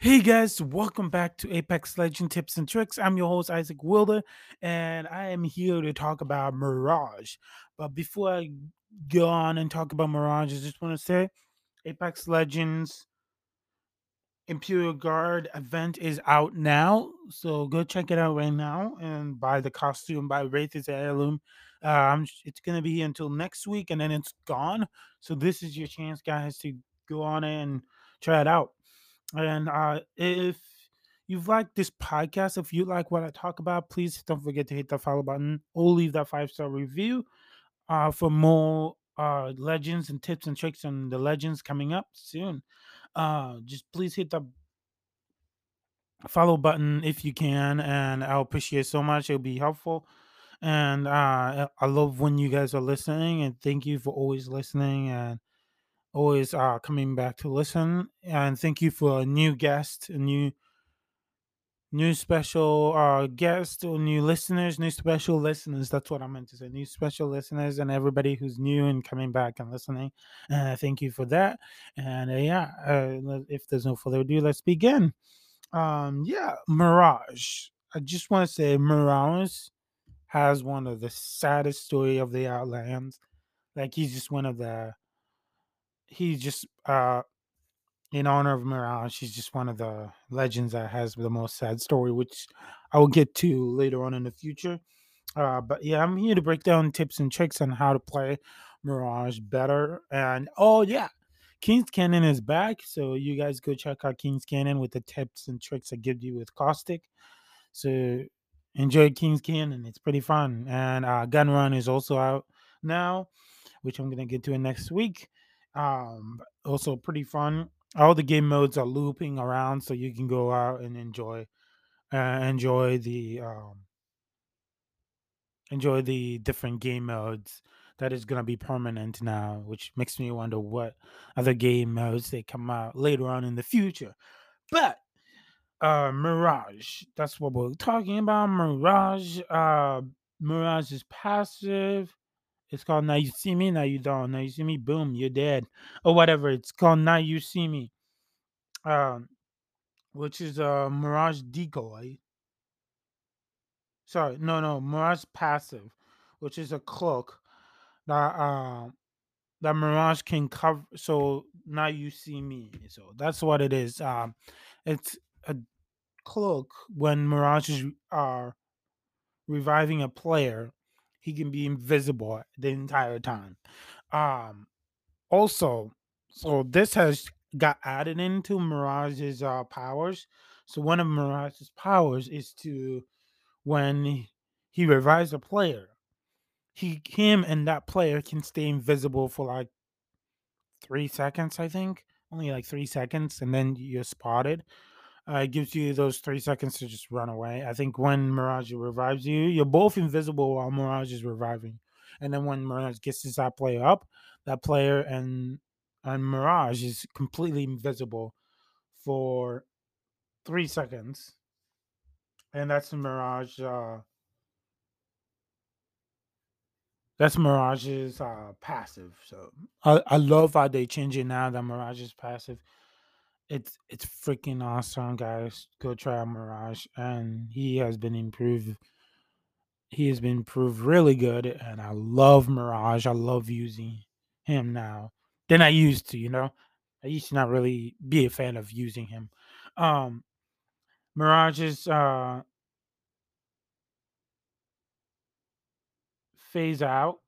Hey guys, welcome back to Apex Legend Tips and Tricks. I'm your host Isaac Wilder, and I am here to talk about Mirage. But before I go on and talk about Mirage, I just want to say Apex Legends Imperial Guard event is out now, so go check it out right now and buy the costume by Wraith's Heirloom. Um, it's gonna be here until next week, and then it's gone. So this is your chance, guys, to go on and try it out. And uh, if you've liked this podcast, if you like what I talk about, please don't forget to hit the follow button or leave that five star review uh, for more uh, legends and tips and tricks on the legends coming up soon. Uh, just please hit the follow button if you can, and I'll appreciate so much. It'll be helpful. And uh, I love when you guys are listening, and thank you for always listening and always uh, coming back to listen. And thank you for a new guest, a new new special uh guest or new listeners new special listeners that's what i meant to say new special listeners and everybody who's new and coming back and listening uh thank you for that and uh, yeah uh, if there's no further ado let's begin um yeah mirage i just want to say mirage has one of the saddest story of the outlands like he's just one of the he's just uh in honor of Mirage, she's just one of the legends that has the most sad story, which I will get to later on in the future. Uh, but yeah, I'm here to break down tips and tricks on how to play Mirage better. And oh yeah, Kings Canyon is back, so you guys go check out Kings Canyon with the tips and tricks I give you with Caustic. So enjoy Kings Canyon; it's pretty fun. And uh, Gun Run is also out now, which I'm gonna get to in next week. Um, also pretty fun. All the game modes are looping around so you can go out and enjoy uh, enjoy the um, enjoy the different game modes that is going to be permanent now which makes me wonder what other game modes they come out later on in the future. But uh mirage that's what we're talking about. Mirage uh mirage is passive it's called now you see me now you don't now you see me boom you're dead or whatever it's called now you see me um which is a Mirage Decoy. Sorry, no, no, Mirage Passive, which is a cloak that um that Mirage can cover. So now you see me. So that's what it is. Um, it's a cloak when Mirage is uh, reviving a player, he can be invisible the entire time. Um, also, so this has got added into Mirage's uh, powers. So one of Mirage's powers is to when he revives a player, he him and that player can stay invisible for like three seconds, I think. Only like three seconds, and then you're spotted. Uh, it gives you those three seconds to just run away. I think when Mirage revives you, you're both invisible while Mirage is reviving. And then when Mirage gets that player up, that player and and Mirage is completely invisible for three seconds. And that's Mirage uh that's Mirage's uh passive. So I, I love how they change it now that Mirage is passive. It's it's freaking awesome, guys. Go try out Mirage. And he has been improved. He has been proved really good. And I love Mirage. I love using him now than I used to, you know. I used to not really be a fan of using him. Um Mirage's uh phase out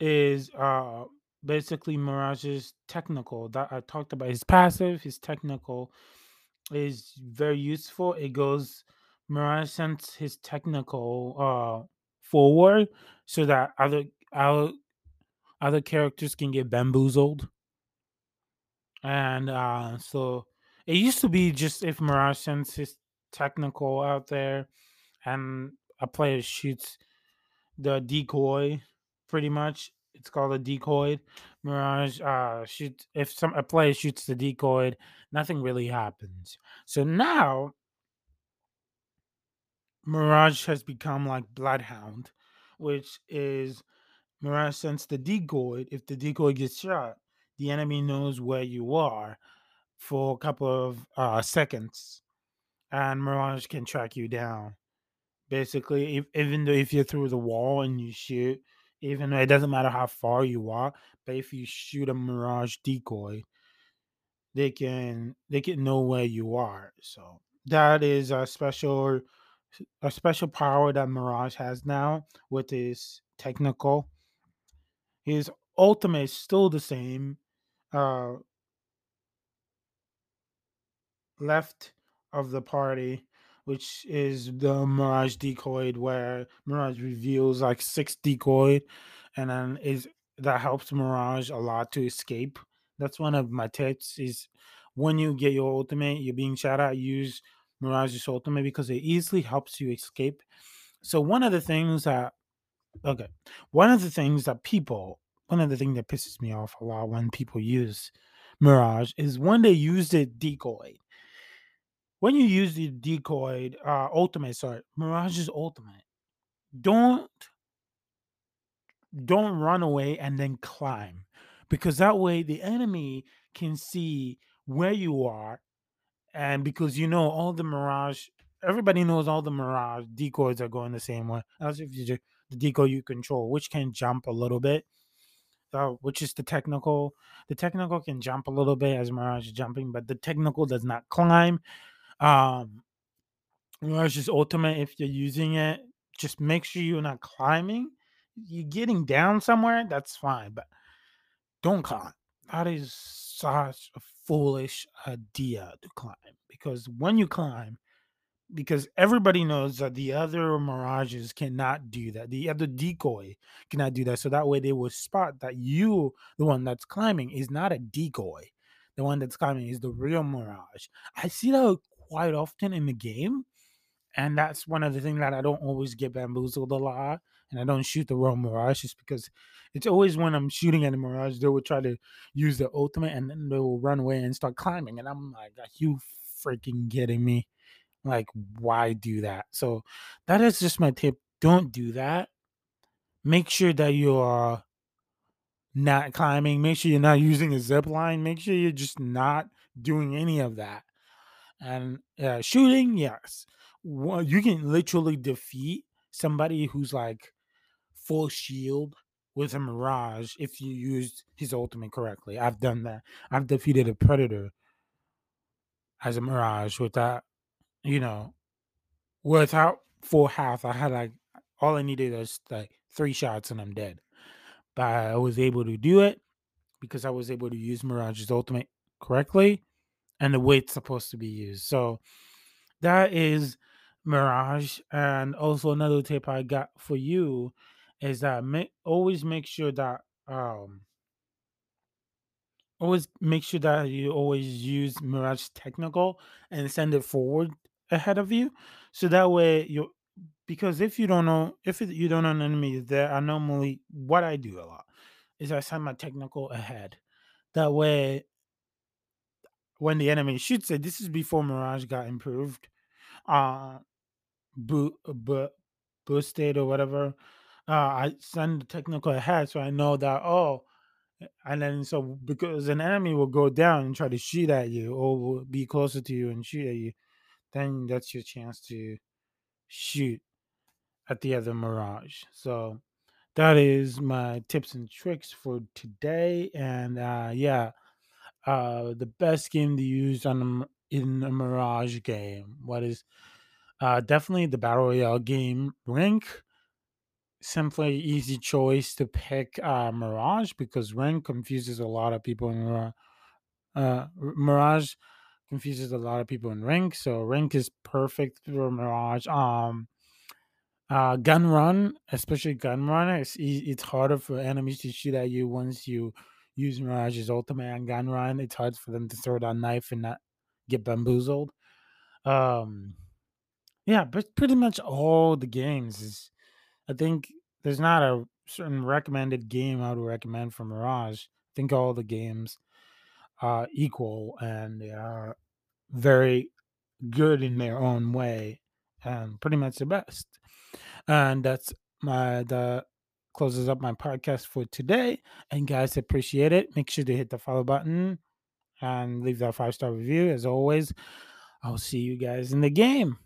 is uh basically Mirage's technical that I talked about. His passive, his technical is very useful. It goes Mirage sends his technical uh forward so that other other, other characters can get bamboozled. And uh so it used to be just if Mirage sends his technical out there and a player shoots the decoy pretty much it's called a decoy mirage uh shoots if some a player shoots the decoy nothing really happens so now mirage has become like bloodhound which is mirage sends the decoy if the decoy gets shot the enemy knows where you are for a couple of uh, seconds, and Mirage can track you down. Basically, if, even though if you're through the wall and you shoot, even though it doesn't matter how far you are, but if you shoot a Mirage decoy, they can they can know where you are. So that is a special a special power that Mirage has now with his technical. His ultimate is still the same. Uh Life of the Party, which is the Mirage decoy, where Mirage reveals like six decoy, and then is that helps Mirage a lot to escape. That's one of my tips. Is when you get your ultimate, you're being shot at, use Mirage's ultimate because it easily helps you escape. So one of the things that okay, one of the things that people, one of the things that pisses me off a lot when people use Mirage is when they use the decoy when you use the decoy uh ultimate sorry mirage's ultimate don't don't run away and then climb because that way the enemy can see where you are and because you know all the mirage everybody knows all the mirage decoys are going the same way as if you do the decoy you control which can jump a little bit uh, which is the technical the technical can jump a little bit as mirage is jumping but the technical does not climb um whereas just ultimate, if you're using it, just make sure you're not climbing. You're getting down somewhere, that's fine, but don't climb. That is such a foolish idea to climb because when you climb, because everybody knows that the other mirages cannot do that. The other decoy cannot do that. So that way they will spot that you, the one that's climbing, is not a decoy. The one that's climbing is the real mirage. I see that quite often in the game and that's one of the things that I don't always get bamboozled a lot, and I don't shoot the wrong mirage just because it's always when I'm shooting at a mirage, they will try to use the ultimate and then they will run away and start climbing, and I'm like, "Are you freaking kidding me? Like, why do that?" So that is just my tip. Don't do that. Make sure that you are not climbing. Make sure you're not using a zip line. Make sure you're just not doing any of that. And uh, shooting, yes, well, you can literally defeat somebody who's like full shield with a mirage if you used his ultimate correctly. I've done that. I've defeated a predator as a mirage without, you know, without full health. I had like all I needed was like three shots and I'm dead. But I was able to do it because I was able to use Mirage's ultimate correctly and the way it's supposed to be used. So that is Mirage. And also another tip I got for you is that make always make sure that um always make sure that you always use Mirage technical and send it forward ahead of you. So that way you because if you don't know if you don't know an enemy there, I normally what I do a lot is I send my technical ahead. That way when the enemy shoots it, this is before Mirage got improved. Uh boot but boosted or whatever. Uh, I send the technical ahead so I know that oh, and then so because an enemy will go down and try to shoot at you or will be closer to you and shoot at you, then that's your chance to shoot at the other mirage. So that is my tips and tricks for today. And uh, yeah, uh, the best game to use on a, in a mirage game. What is uh, definitely the battle royale game Rank. Simply easy choice to pick uh, Mirage because Rank confuses a lot of people in uh, Mirage confuses a lot of people in Rank. So Rank is perfect for Mirage. Um, uh, gun run, especially gun run, it's it's harder for enemies to shoot at you once you use Mirage's ultimate and gun run. It's hard for them to throw that knife and not get bamboozled. Um, yeah, but pretty much all the games is. I think there's not a certain recommended game I would recommend for Mirage. I think all the games are equal and they are very good in their own way and pretty much the best. And that's my the closes up my podcast for today. And guys, appreciate it. Make sure to hit the follow button and leave that five star review. As always, I'll see you guys in the game.